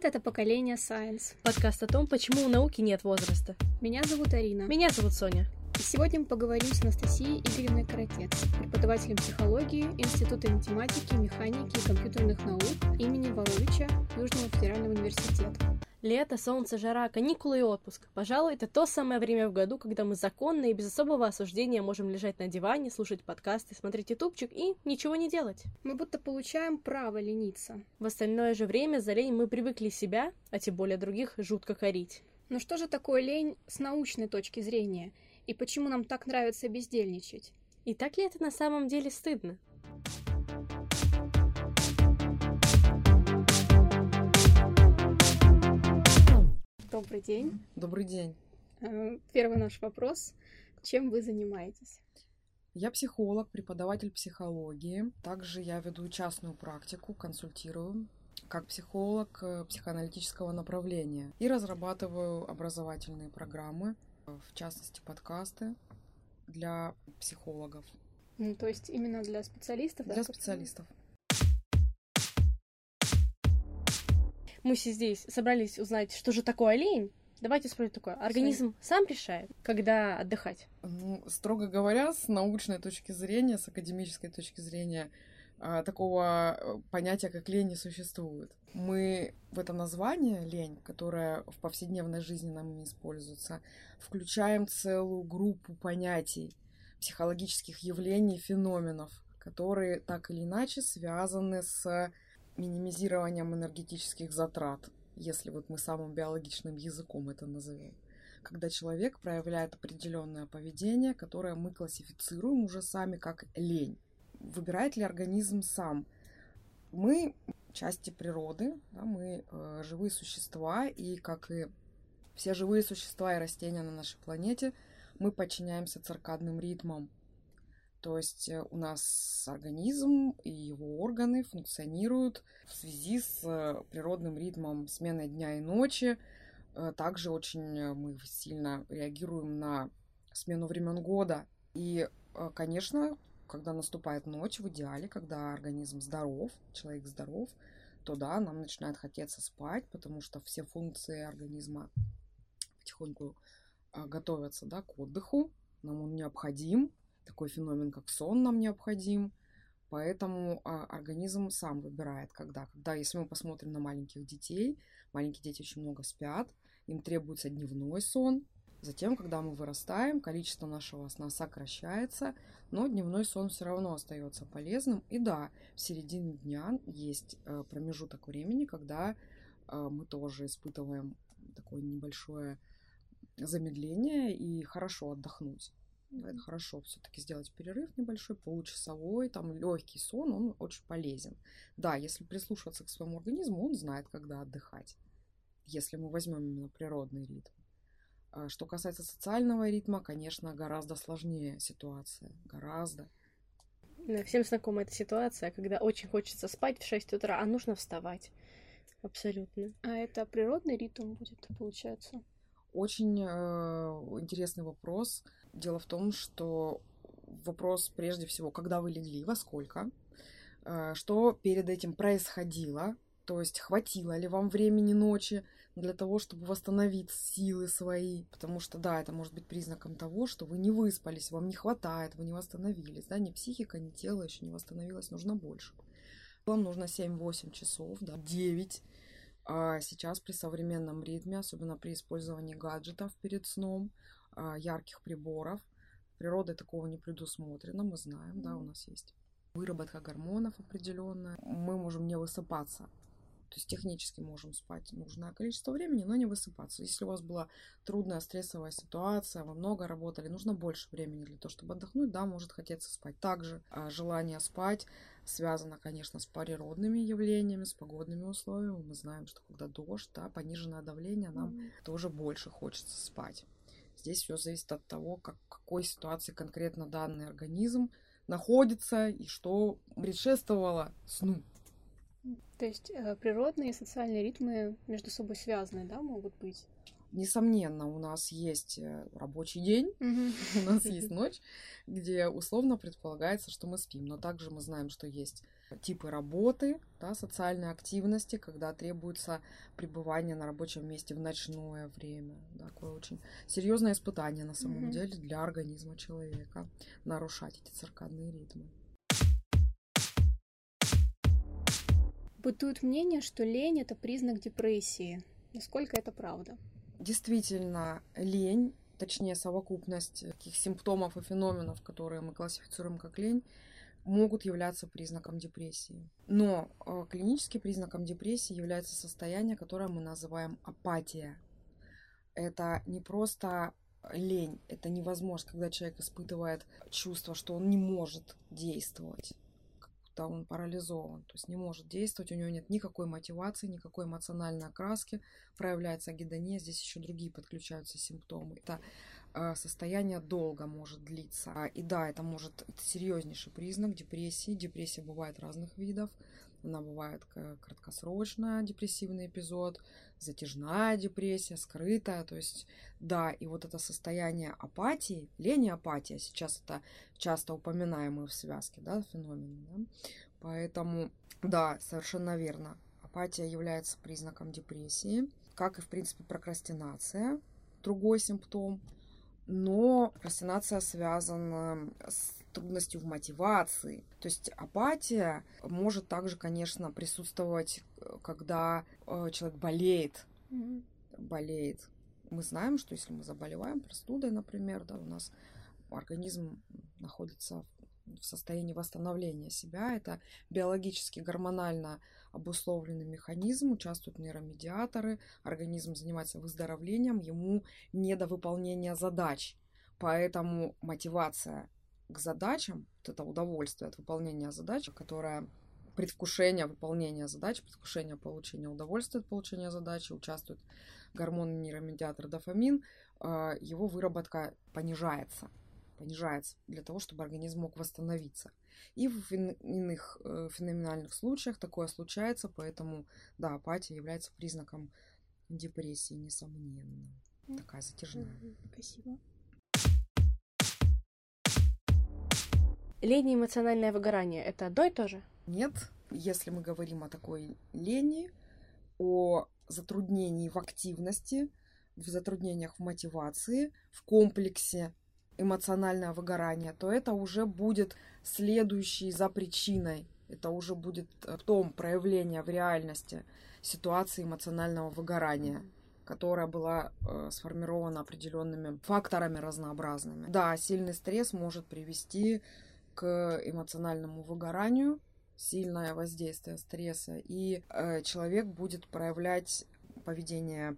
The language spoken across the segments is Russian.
Привет, это «Поколение Science». Подкаст о том, почему у науки нет возраста. Меня зовут Арина. Меня зовут Соня. И сегодня мы поговорим с Анастасией Игоревной Каратец, преподавателем психологии Института математики, механики и компьютерных наук имени Воровича Южного федерального университета. Лето, солнце, жара, каникулы и отпуск. Пожалуй, это то самое время в году, когда мы законно и без особого осуждения можем лежать на диване, слушать подкасты, смотреть ютубчик и ничего не делать. Мы будто получаем право лениться. В остальное же время за лень мы привыкли себя, а тем более других, жутко корить. Но что же такое лень с научной точки зрения? И почему нам так нравится бездельничать? И так ли это на самом деле стыдно? Добрый день. Добрый день. Э, Первый наш вопрос. Чем вы занимаетесь? Я психолог, преподаватель психологии. Также я веду частную практику, консультирую как психолог э, психоаналитического направления и разрабатываю образовательные программы, в частности подкасты для психологов. Ну, то есть именно для специалистов? Для да? специалистов. Мы все здесь собрались узнать, что же такое лень. Давайте спросим такое. Организм сам решает, когда отдыхать? Ну, строго говоря, с научной точки зрения, с академической точки зрения, такого э, понятия, как лень, не существует. Мы в это название лень, которое в повседневной жизни нам не используется, включаем целую группу понятий, психологических явлений, феноменов, которые так или иначе связаны с минимизированием энергетических затрат, если вот мы самым биологичным языком это назовем. Когда человек проявляет определенное поведение, которое мы классифицируем уже сами как лень. Выбирает ли организм сам? Мы части природы, да, мы э, живые существа, и как и все живые существа и растения на нашей планете, мы подчиняемся циркадным ритмам, то есть э, у нас организм и его органы функционируют в связи с э, природным ритмом смены дня и ночи. Э, также очень мы сильно реагируем на смену времен года. И, конечно, когда наступает ночь, в идеале, когда организм здоров, человек здоров, то да, нам начинает хотеться спать, потому что все функции организма потихоньку готовятся да, к отдыху, нам он необходим, такой феномен, как сон, нам необходим. Поэтому а, организм сам выбирает, когда. Когда, если мы посмотрим на маленьких детей, маленькие дети очень много спят, им требуется дневной сон. Затем, когда мы вырастаем, количество нашего сна сокращается, но дневной сон все равно остается полезным. И да, в середине дня есть э, промежуток времени, когда э, мы тоже испытываем такое небольшое замедление и хорошо отдохнуть. Это хорошо все-таки сделать перерыв небольшой, получасовой, там легкий сон, он очень полезен. Да, если прислушиваться к своему организму, он знает, когда отдыхать, если мы возьмем именно природный ритм. А что касается социального ритма, конечно, гораздо сложнее ситуация, гораздо. Да, всем знакома эта ситуация, когда очень хочется спать в 6 утра, а нужно вставать. Абсолютно. А это природный ритм будет, получается? Очень э, интересный вопрос. Дело в том, что вопрос прежде всего, когда вы легли, во сколько, э, что перед этим происходило, то есть хватило ли вам времени ночи для того, чтобы восстановить силы свои, потому что, да, это может быть признаком того, что вы не выспались, вам не хватает, вы не восстановились, да, ни психика, ни тело еще не восстановилось, нужно больше. Вам нужно 7-8 часов, да, 9 а сейчас при современном ритме, особенно при использовании гаджетов перед сном, а, ярких приборов, природой такого не предусмотрено, мы знаем, да, у нас есть выработка гормонов определенная, мы можем не высыпаться. То есть технически можем спать нужное количество времени, но не высыпаться. Если у вас была трудная стрессовая ситуация, вы много работали, нужно больше времени для того, чтобы отдохнуть, да, может хотеться спать. Также а, желание спать связано, конечно, с природными явлениями, с погодными условиями. Мы знаем, что когда дождь, да, пониженное давление, нам mm-hmm. тоже больше хочется спать. Здесь все зависит от того, как, в какой ситуации конкретно данный организм находится и что предшествовало сну. То есть э, природные и социальные ритмы между собой связаны, да, могут быть? Несомненно, у нас есть э, рабочий день, у нас есть ночь, где условно предполагается, что мы спим. Но также мы знаем, что есть типы работы, да, социальной активности, когда требуется пребывание на рабочем месте в ночное время. Такое очень серьезное испытание на самом деле для организма человека нарушать эти циркадные ритмы. Бытует мнение, что лень это признак депрессии. Насколько это правда? Действительно, лень, точнее совокупность таких симптомов и феноменов, которые мы классифицируем как лень, могут являться признаком депрессии. Но э, клиническим признаком депрессии является состояние, которое мы называем апатия. Это не просто лень, это невозможно, когда человек испытывает чувство, что он не может действовать будто он парализован, то есть не может действовать, у него нет никакой мотивации, никакой эмоциональной окраски, проявляется гидония, здесь еще другие подключаются симптомы. Это Э, состояние долго может длиться. А, и да, это может это серьезнейший признак депрессии. Депрессия бывает разных видов. Она бывает краткосрочная депрессивный эпизод, затяжная депрессия, скрытая. То есть, да, и вот это состояние апатии, лень апатия, сейчас это часто упоминаемые в связке, да, феномены. Да? Поэтому, да, совершенно верно. Апатия является признаком депрессии, как и, в принципе, прокрастинация, другой симптом – но прокрастинация связана с трудностью в мотивации. То есть апатия может также, конечно, присутствовать, когда э, человек болеет. Mm-hmm. Болеет. Мы знаем, что если мы заболеваем простудой, например, да, у нас организм находится в состоянии восстановления себя. Это биологически, гормонально обусловленный механизм, участвуют нейромедиаторы, организм занимается выздоровлением, ему не до выполнения задач. Поэтому мотивация к задачам, вот это удовольствие от выполнения задач, которое предвкушение выполнения задач, предвкушение получения удовольствия от получения задачи, участвует гормон нейромедиатор дофамин, а, его выработка понижается понижается для того, чтобы организм мог восстановиться. И в иных э, феноменальных случаях такое случается, поэтому, да, апатия является признаком депрессии, несомненно. Такая затяжная. Спасибо. Лень и эмоциональное выгорание – это одно и то же? Нет. Если мы говорим о такой лени, о затруднении в активности, в затруднениях в мотивации, в комплексе эмоциональное выгорание, то это уже будет следующий за причиной. Это уже будет в том проявление в реальности ситуации эмоционального выгорания которая была э, сформирована определенными факторами разнообразными. Да, сильный стресс может привести к эмоциональному выгоранию, сильное воздействие стресса, и э, человек будет проявлять поведение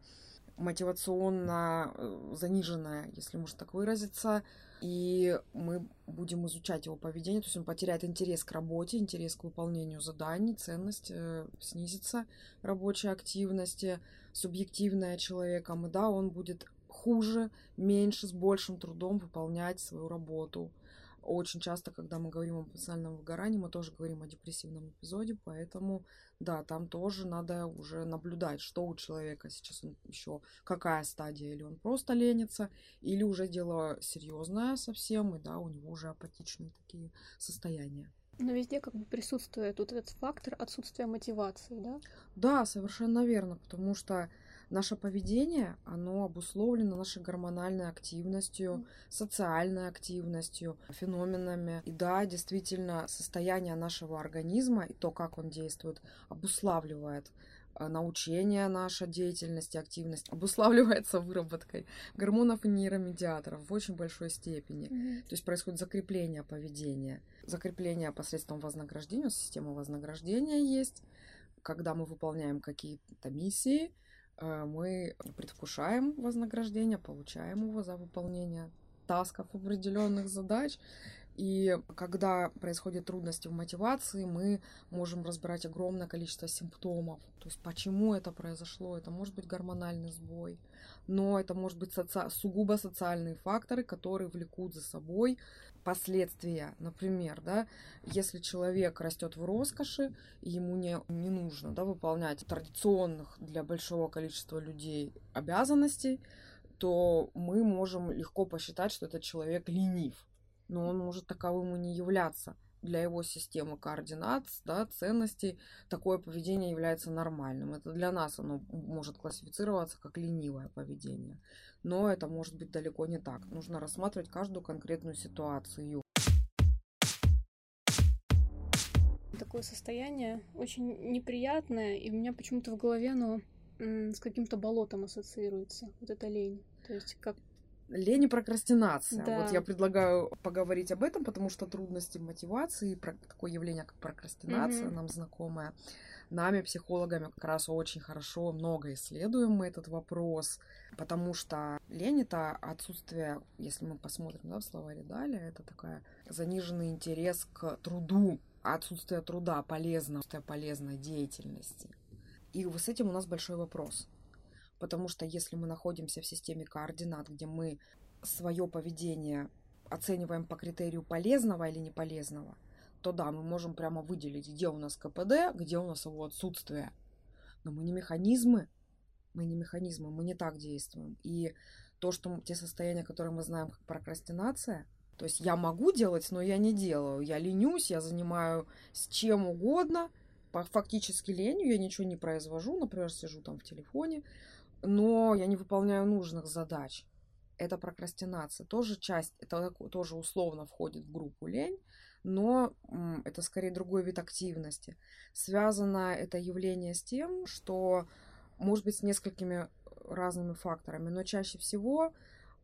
мотивационно э, заниженное, если можно так выразиться, и мы будем изучать его поведение, то есть он потеряет интерес к работе, интерес к выполнению заданий, ценность э, снизится рабочей активности, субъективная человеком, и да, он будет хуже, меньше, с большим трудом выполнять свою работу. Очень часто, когда мы говорим о эмоциональном выгорании, мы тоже говорим о депрессивном эпизоде, поэтому, да, там тоже надо уже наблюдать, что у человека сейчас он еще, какая стадия, или он просто ленится, или уже дело серьезное совсем, и да, у него уже апатичные такие состояния. Но везде как бы присутствует вот этот фактор отсутствия мотивации, да? Да, совершенно верно, потому что Наше поведение, оно обусловлено нашей гормональной активностью, социальной активностью, феноменами. И да, действительно, состояние нашего организма и то, как он действует, обуславливает э, научение наша деятельность, активность обуславливается выработкой гормонов и нейромедиаторов в очень большой степени. Mm-hmm. То есть происходит закрепление поведения. Закрепление посредством вознаграждения, система вознаграждения есть, когда мы выполняем какие-то миссии, мы предвкушаем вознаграждение, получаем его за выполнение тасков определенных задач. И когда происходят трудности в мотивации, мы можем разбирать огромное количество симптомов. То есть почему это произошло? Это может быть гормональный сбой, но это может быть соци... сугубо социальные факторы, которые влекут за собой последствия. Например, да, если человек растет в роскоши, ему не, не нужно да, выполнять традиционных для большого количества людей обязанностей, то мы можем легко посчитать, что этот человек ленив но он может таковым и не являться. Для его системы координат, да, ценностей такое поведение является нормальным. Это для нас оно может классифицироваться как ленивое поведение. Но это может быть далеко не так. Нужно рассматривать каждую конкретную ситуацию. Такое состояние очень неприятное, и у меня почему-то в голове оно с каким-то болотом ассоциируется, вот эта лень. То есть как Лень и прокрастинация. Да. Вот я предлагаю поговорить об этом, потому что трудности мотивации, такое явление, как прокрастинация, Мгм. нам знакомое. Нами, психологами, как раз очень хорошо, много исследуем мы этот вопрос, потому что лень — это отсутствие, если мы посмотрим да, в словаре далее, это такая заниженный интерес к труду, отсутствие труда полезного, отсутствие полезной деятельности. И вот с этим у нас большой вопрос. Потому что если мы находимся в системе координат, где мы свое поведение оцениваем по критерию полезного или неполезного, то да, мы можем прямо выделить, где у нас КПД, где у нас его отсутствие. Но мы не механизмы, мы не механизмы, мы не так действуем. И то, что те состояния, которые мы знаем как прокрастинация, то есть я могу делать, но я не делаю. Я ленюсь, я занимаю с чем угодно, фактически ленью, я ничего не произвожу, например, сижу там в телефоне, но я не выполняю нужных задач. Это прокрастинация. Тоже часть, это тоже условно входит в группу лень, но это скорее другой вид активности. Связано это явление с тем, что может быть с несколькими разными факторами, но чаще всего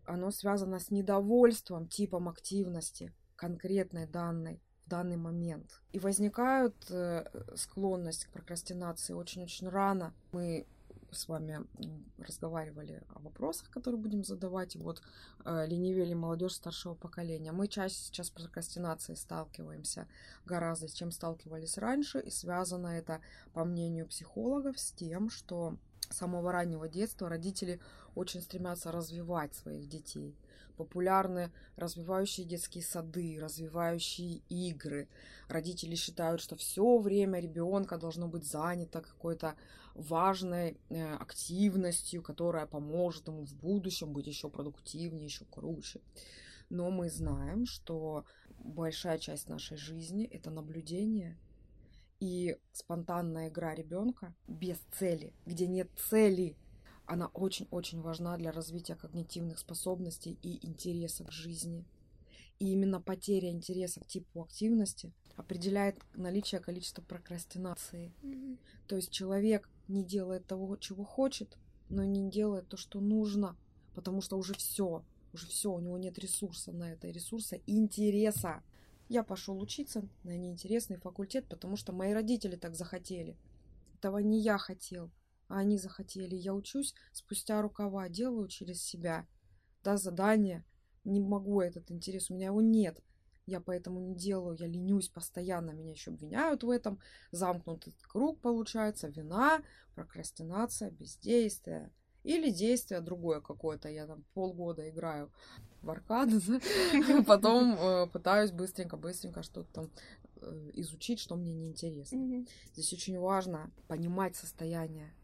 оно связано с недовольством типом активности конкретной данной в данный момент. И возникают э, склонность к прокрастинации очень-очень рано. Мы с вами разговаривали о вопросах, которые будем задавать. И вот э, ленивели молодежь старшего поколения. Мы чаще сейчас прокрастинацией сталкиваемся гораздо, с чем сталкивались раньше. И связано это, по мнению психологов, с тем, что самого раннего детства родители очень стремятся развивать своих детей. Популярны развивающие детские сады, развивающие игры. Родители считают, что все время ребенка должно быть занято какой-то важной э, активностью, которая поможет ему в будущем быть еще продуктивнее, еще круче. Но мы знаем, что большая часть нашей жизни это наблюдение и спонтанная игра ребенка без цели, где нет цели, она очень-очень важна для развития когнитивных способностей и интереса к жизни. И именно потеря интереса к типу активности определяет наличие количества прокрастинации. Мгм. То есть человек не делает того, чего хочет, но не делает то, что нужно, потому что уже все, уже все, у него нет ресурса на это, ресурса интереса. Я пошел учиться на неинтересный факультет, потому что мои родители так захотели. Этого не я хотел, а они захотели. Я учусь спустя рукава, делаю через себя. Да, задание. Не могу этот интерес, у меня его нет. Я поэтому не делаю, я ленюсь постоянно, меня еще обвиняют в этом. Замкнутый круг получается, вина, прокрастинация, бездействие. Или действие другое какое-то. Я там полгода играю в аркады, потом э, пытаюсь быстренько-быстренько что-то там э, изучить, что мне неинтересно. Мгм. Здесь очень важно понимать состояние.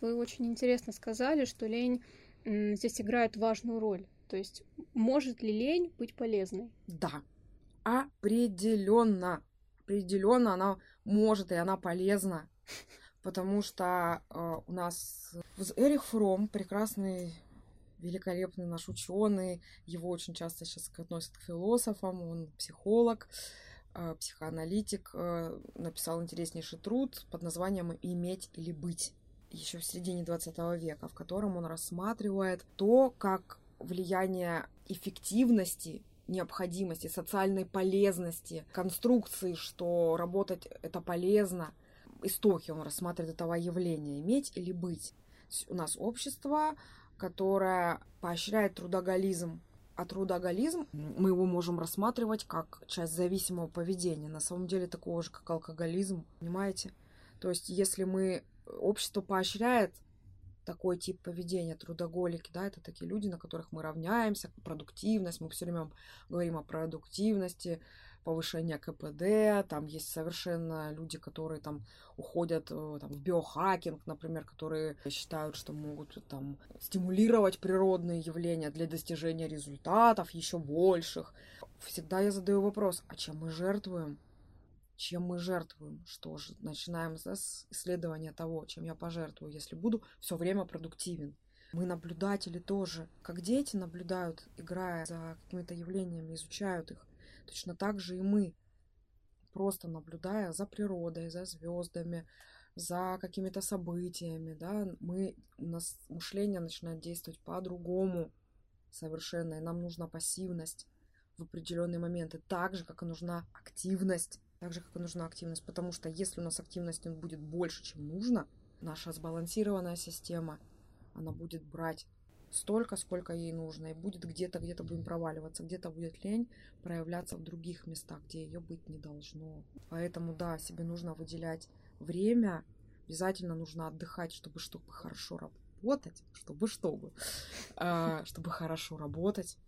Вы очень интересно сказали, что лень м, здесь играет важную роль. То есть, может ли лень быть полезной? Да, определенно, определенно она может и она полезна, потому что э, у нас Эрих Фром, прекрасный, великолепный наш ученый, его очень часто сейчас относят к философам, он психолог, э, психоаналитик, э, написал интереснейший труд под названием «Иметь или быть» еще в середине 20 века, в котором он рассматривает то, как влияние эффективности, необходимости, социальной полезности, конструкции, что работать это полезно, истоки он рассматривает этого явления, иметь или быть. У нас общество, которое поощряет трудоголизм, А трудоголизм, мы его можем рассматривать как часть зависимого поведения. На самом деле такого же, как алкоголизм, понимаете? То есть если мы... Общество поощряет такой тип поведения, трудоголики, да, это такие люди, на которых мы равняемся, продуктивность, мы все время говорим о продуктивности, повышение КПД, там есть совершенно люди, которые там уходят э, там, в биохакинг, например, которые считают, что могут там стимулировать природные явления для достижения результатов еще больших. Всегда я задаю вопрос, а чем мы жертвуем? Чем мы жертвуем. Что же, начинаем с исследования того, чем я пожертвую, если буду все время продуктивен. Мы наблюдатели тоже, как дети наблюдают, играя за какими-то явлениями, изучают их. Точно так же и мы, просто наблюдая за природой, за звездами, за какими-то событиями, да, мы, у нас мышление начинает действовать по-другому совершенно, и нам нужна пассивность в определенные моменты, так же, как и нужна активность так же, как и нужна активность. Потому что если у нас активности будет больше, чем нужно, наша сбалансированная система, она будет брать столько, сколько ей нужно, и будет где-то, где-то будем проваливаться, где-то будет лень проявляться в других местах, где ее быть не должно. Поэтому, да, себе нужно выделять время, обязательно нужно отдыхать, чтобы, чтобы хорошо работать, чтобы, чтобы, э, чтобы хорошо работать,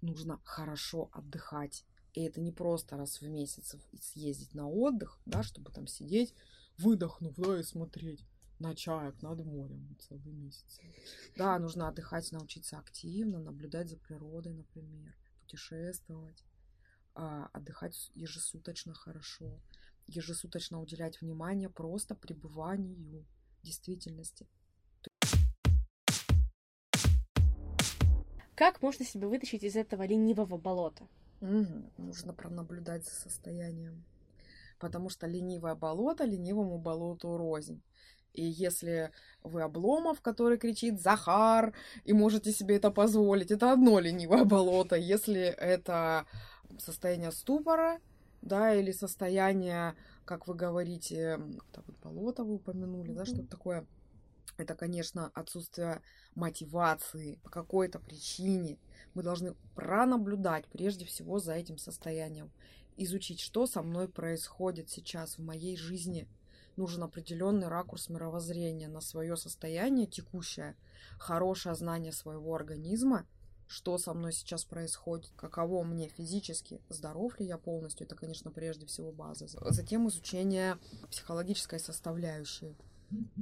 нужно хорошо отдыхать. И это не просто раз в месяц съездить на отдых, да, чтобы там сидеть, выдохнув, да, и смотреть на чаек над морем целый месяц. Да, нужно отдыхать, научиться активно, наблюдать за природой, например, путешествовать, а, отдыхать ежесуточно хорошо, ежесуточно уделять внимание просто пребыванию в действительности. Как можно себя вытащить из этого ленивого болота? Угу. Нужно пронаблюдать за состоянием. Потому что ленивое болото ленивому болоту рознь. И если вы Обломов, который кричит «Захар!» и можете себе это позволить, это одно ленивое болото. Если это состояние ступора, да, или состояние, как вы говорите, вот болото вы упомянули, да, что-то такое, это, конечно, отсутствие мотивации по какой-то причине. Мы должны пронаблюдать прежде всего за этим состоянием, изучить, что со мной происходит сейчас в моей жизни. Нужен определенный ракурс мировоззрения на свое состояние текущее, хорошее знание своего организма, что со мной сейчас происходит, каково мне физически, здоров ли я полностью, это, конечно, прежде всего база. Затем изучение психологической составляющей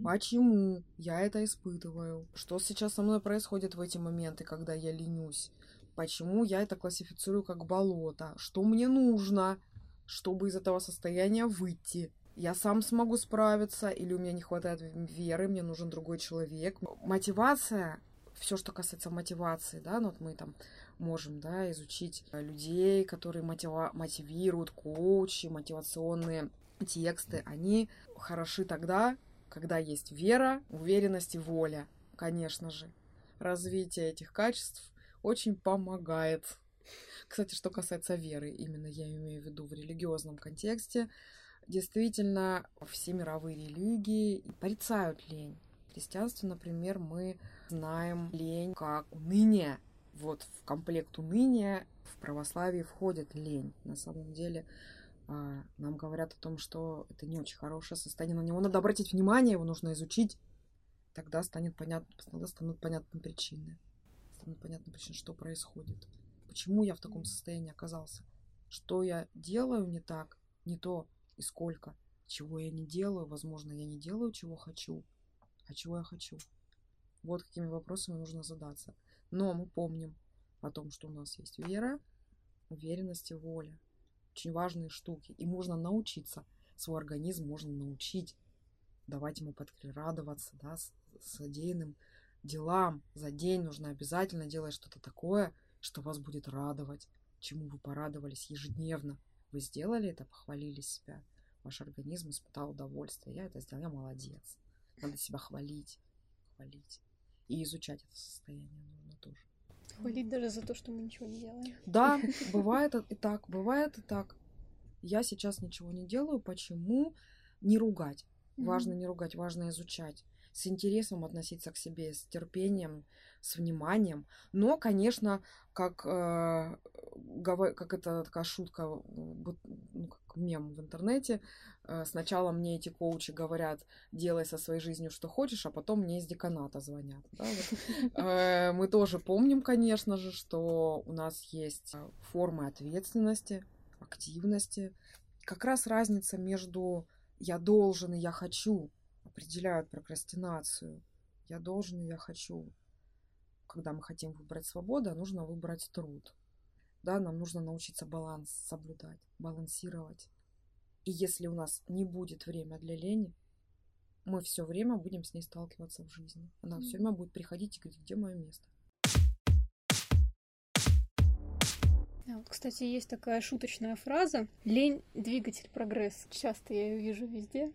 Почему я это испытываю? Что сейчас со мной происходит в эти моменты, когда я ленюсь? Почему я это классифицирую как болото? Что мне нужно, чтобы из этого состояния выйти? Я сам смогу справиться, или у меня не хватает веры, мне нужен другой человек. Мотивация, все, что касается мотивации, да, ну вот мы там можем, да, изучить людей, которые мотива- мотивируют, коучи, мотивационные тексты, они хороши тогда, когда есть вера, уверенность и воля, конечно же. Развитие этих качеств очень помогает. Кстати, что касается веры, именно я имею в виду в религиозном контексте, действительно все мировые религии порицают лень. В христианстве, например, мы знаем лень как уныние. Вот в комплект уныния в православии входит лень. На самом деле нам говорят о том, что это не очень хорошее состояние, на него надо обратить внимание, его нужно изучить, тогда станет понятно, тогда станут понятны причины, станут понятны причины, что происходит, почему я в таком состоянии оказался, что я делаю не так, не то и сколько, чего я не делаю, возможно, я не делаю, чего хочу, а чего я хочу. Вот какими вопросами нужно задаться. Но мы помним о том, что у нас есть вера, уверенность и воля очень важные штуки. И можно научиться. Свой организм можно научить давать ему радоваться, да, содеянным делам. За день нужно обязательно делать что-то такое, что вас будет радовать, чему вы порадовались ежедневно. Вы сделали это, похвалили себя. Ваш организм испытал удовольствие. Я это сделал, я молодец. Надо себя хвалить, хвалить. И изучать это состояние нужно тоже. Хвалить даже за то, что мы ничего не делаем. Да, бывает и так, бывает и так. Я сейчас ничего не делаю, почему? Не ругать. Важно не ругать, важно изучать. с интересом относиться к себе, с терпением, с вниманием. Но, конечно, как, э, как это такая шутка, ну, как мем в интернете, сначала мне эти коучи говорят, делай со своей жизнью что хочешь, а потом мне из деканата звонят. Да, вот. э, мы тоже помним, конечно же, что у нас есть формы ответственности, активности. Как раз разница между я должен и я хочу определяют прокрастинацию. Я должен и я хочу. Когда мы хотим выбрать свободу, нужно выбрать труд. Да, нам нужно научиться баланс соблюдать, балансировать. И если у нас не будет время для лени, мы все время будем с ней сталкиваться в жизни. Она mm. все время будет приходить и говорить, где мое место. вот, кстати, есть такая шуточная фраза «Лень – двигатель прогресс». Часто я ее вижу везде.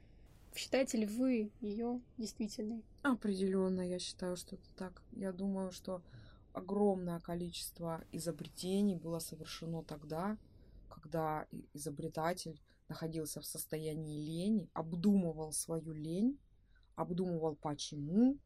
Считаете ли вы ее действительной? Определенно, я считаю, что это так. Я думаю, что огромное количество изобретений было совершено тогда, когда изобретатель находился в состоянии лени, обдумывал свою лень, обдумывал почему,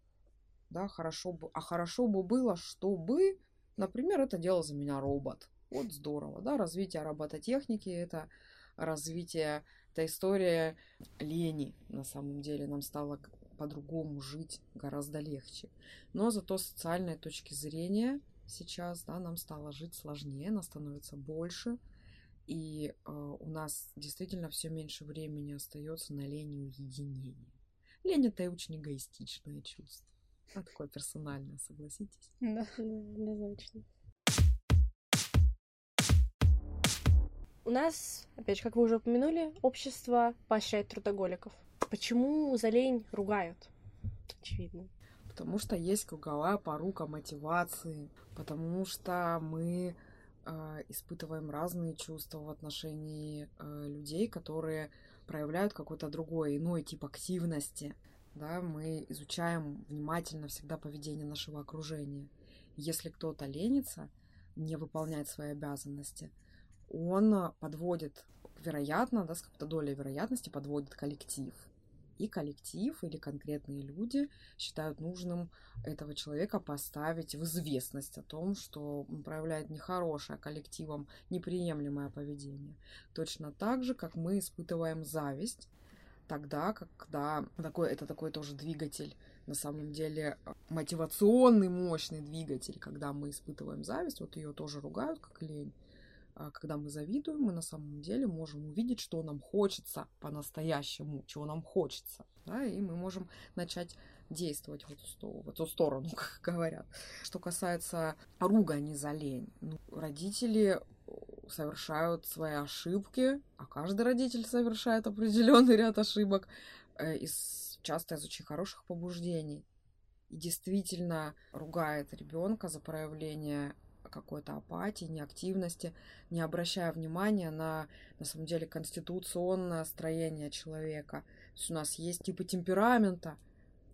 да, хорошо бы, а хорошо бы было, чтобы, например, это делал за меня робот. Вот здорово, да, развитие робототехники, это развитие, это история лени, на самом деле, нам стало по-другому жить гораздо легче. Но зато с социальной точки зрения сейчас, да, нам стало жить сложнее, нас становится больше, и э, нас действительно все меньше времени остается на лень и уединение. Лень это и очень эгоистичное чувство. А такое персональное, согласитесь? Да, однозначно. У нас, опять же, как вы уже упомянули, общество поощряет трудоголиков. Почему за лень ругают? Очевидно. Потому что есть круговая порука мотивации, потому что мы испытываем разные чувства в отношении э, людей, которые проявляют какой-то другой, иной тип активности. Да, мы изучаем внимательно всегда поведение нашего окружения. Если кто-то ленится, не выполняет свои обязанности – он подводит, вероятно, да, с какой-то долей вероятности подводит коллектив. И коллектив или конкретные люди считают нужным этого человека поставить в известность о том, что он проявляет нехорошее коллективом неприемлемое поведение. Точно так же, как мы испытываем зависть, тогда, когда такой, это такой тоже двигатель, на самом деле мотивационный, мощный двигатель, когда мы испытываем зависть, вот ее тоже ругают как лень, когда мы завидуем, мы на самом деле можем увидеть, что нам хочется по-настоящему, чего нам хочется. Да, и мы можем начать действовать в эту, в эту сторону, как говорят. Что касается ругани за лень, ну, родители совершают свои ошибки, а каждый родитель совершает определенный ряд ошибок, э, из, часто из очень хороших побуждений. И действительно ругает ребенка за проявление какой-то апатии, неактивности, не обращая внимания на, на самом деле, конституционное строение человека. То есть у нас есть типы темперамента,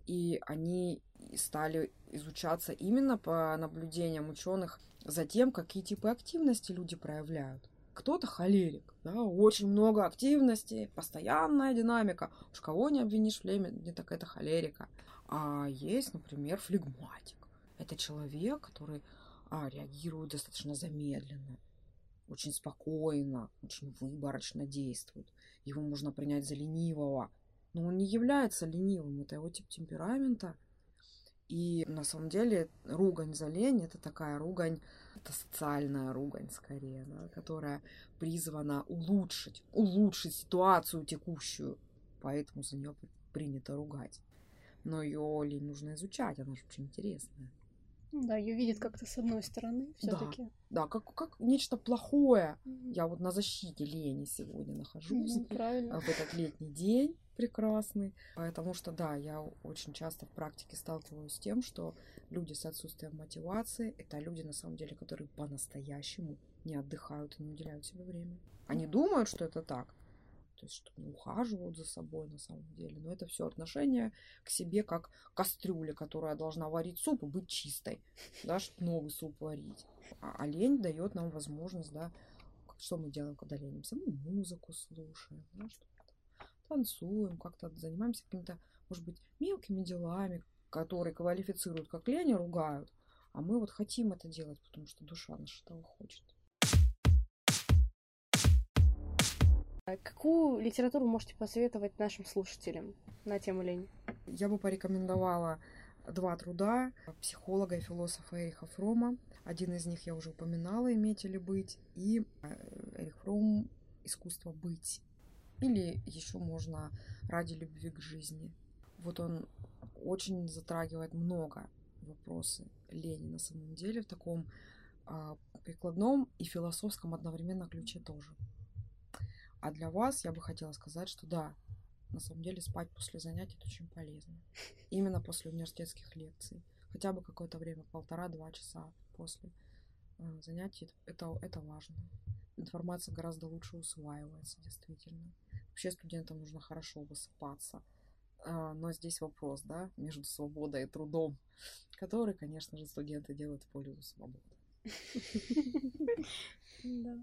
и они стали изучаться именно по наблюдениям ученых за тем, какие типы активности люди проявляют. Кто-то холерик, да, очень много активности, постоянная динамика. Уж кого не обвинишь в не так это холерика. А есть, например, флегматик. Это человек, который а, реагируют достаточно замедленно, очень спокойно, очень выборочно действует. Его можно принять за ленивого, но он не является ленивым, это его тип темперамента. И на самом деле ругань за лень это такая ругань, это социальная ругань скорее, да, которая призвана улучшить, улучшить ситуацию текущую. Поэтому за нее принято ругать. Но ее лень нужно изучать, она же очень интересная. Да, ее видят как-то с одной стороны все-таки. Да, да как, как нечто плохое. Mm-hmm. Я вот на защите лени сегодня нахожусь. Mm-hmm, правильно. В этот летний день прекрасный. Потому что, да, я очень часто в практике сталкиваюсь с тем, что люди с отсутствием мотивации — это люди, на самом деле, которые по-настоящему не отдыхают и не уделяют себе время. Они думают, что это так, то есть что не ухаживают за собой на самом деле. Но это все отношение к себе как кастрюля, которая должна варить суп и быть чистой, да, чтобы новый суп варить. А, а лень дает нам возможность, да, что мы делаем, когда ленимся? Мы музыку слушаем, да, танцуем, как-то занимаемся какими-то может быть, мелкими делами, которые квалифицируют как лень ругают. А мы вот хотим это делать, потому что душа наша того хочет. Какую литературу можете посоветовать нашим слушателям на тему лень? Я бы порекомендовала два труда психолога и философа Эриха Фрома. Один из них я уже упоминала, «Иметь или быть», и э, Эрих Фром «Искусство быть». Или еще можно «Ради любви к жизни». Вот он очень затрагивает много вопросы лени на самом деле в таком а, прикладном и философском одновременно ключе тоже. А для вас я бы хотела сказать, что да, на самом деле спать после занятий это очень полезно. Именно после университетских лекций. Хотя бы какое-то время, полтора-два часа после э, занятий, это, это важно. Информация гораздо лучше усваивается, действительно. Вообще студентам нужно хорошо высыпаться. А, но здесь вопрос, да, между свободой и трудом, который, конечно же, студенты делают в пользу свободы. Да.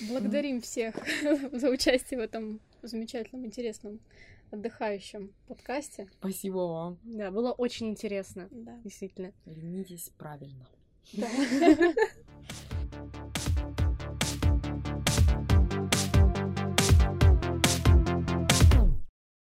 Благодарим всех за участие в этом замечательном, интересном, отдыхающем подкасте. Спасибо вам. Да, было очень интересно. Да. Действительно. Ленитесь правильно. Да.